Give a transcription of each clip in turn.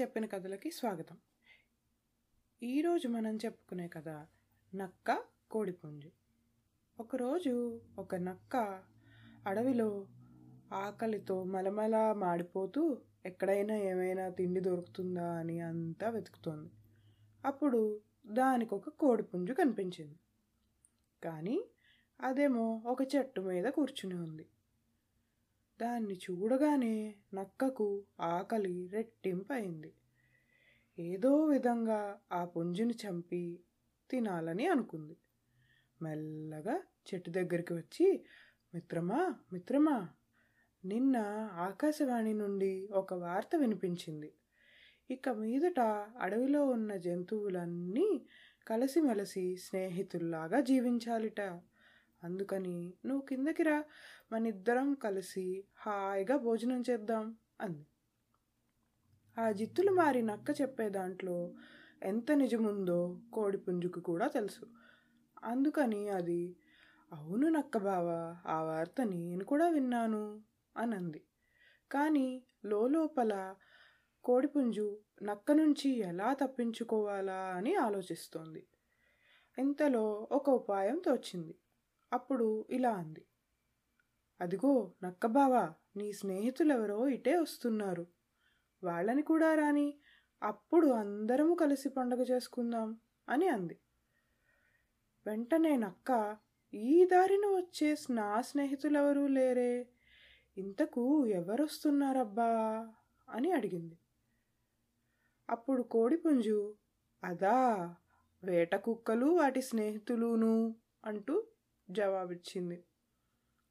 చెప్పిన కథలకి స్వాగతం. ఈరోజు మనం చెప్పుకునే కథ నక్క కోడిపుంజు. ఒకరోజు ఒక నక్క అడవిలో ఆకలితో మలమల మాడిపోతూ ఎక్కడైనా ఏమైనా తిండి దొరుకుతుందా అని అంతా వెతుకుతోంది. అప్పుడు దానికి ఒక కోడిపుంజు కనిపించింది. కానీ అదేమో ఒక చెట్టు మీద కూర్చుని ఉంది. దాన్ని చూడగానే నక్కకు ఆకలి రెట్టింపయింది ఏదో విధంగా ఆ పుంజుని చంపి తినాలని అనుకుంది. మెల్లగా చెట్టు దగ్గరికి వచ్చి మిత్రమా మిత్రమా నిన్న ఆకాశవాణి నుండి ఒక వార్త వినిపించింది. ఇక మీదట అడవిలో ఉన్న జంతువులన్నీ కలిసిమెలిసి స్నేహితుల్లాగా జీవించాలిట. అందుకని నువ్వు కిందకి రా మనిద్దరం కలిసి హాయిగా భోజనం చేద్దాం అంది. ఆ జిత్తులు మారి నక్క చెప్పే దాంట్లో ఎంత నిజముందో కోడిపుంజుకు కూడా తెలుసు. అందుకని అది అవును నక్క బావా ఆ వార్త నేను కూడా విన్నాను అనంది. కానీ లోపల కోడిపుంజు నక్క నుంచి ఎలా తప్పించుకోవాలా అని ఆలోచిస్తోంది. ఇంతలో ఒక ఉపాయం తోచింది. అప్పుడు ఇలా అంది. అదిగో నక్కబావా నీ స్నేహితులెవరో ఇటే వస్తున్నారు. వాళ్ళని కూడా రాని అప్పుడు అందరము కలిసి పండగ చేసుకుందాం అని అంది. వెంటనే నక్క ఈ దారిన వచ్చే నా స్నేహితులెవరూ లేరే? ఇంతకు ఎవరొస్తున్నారబ్బా? అని అడిగింది. అప్పుడు కోడిపుంజు అదా వేట కుక్కలు వాటి స్నేహితులును అంటూ జవాబిచ్చింది.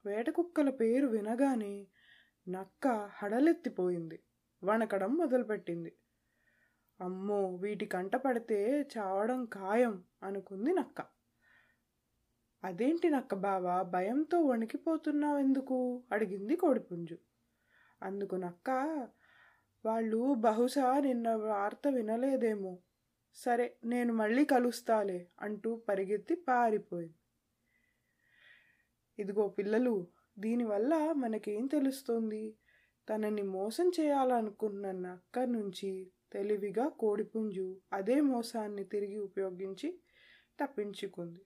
వేట కుక్కల పేరు వినగానే నక్క హడలెత్తిపోయింది. వణకడం మొదలుపెట్టింది. అమ్మో వీటి కంట పడితే చావడం ఖాయం అనుకుంది నక్క. అదేంటి నక్క బావా భయంతో వణికిపోతున్నావు ఎందుకు అడిగింది కోడిపుంజు. అందుకు నక్క వాళ్ళు బహుశా నిన్న వార్త వినలేదేమో. సరే నేను మళ్ళీ కలుస్తాలే అంటూ పరిగెత్తి పారిపోయింది. ఇదిగో పిల్లలు దీనివల్ల మనకేం తెలుస్తోంది? తనని మోసం చేయాలనుకున్న నక్క నుంచి తెలివిగా కోడిపుంజు అదే మోసాన్ని తిరిగి ఉపయోగించి తప్పించుకుంది.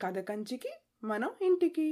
కథ కంచికి మనం ఇంటికి.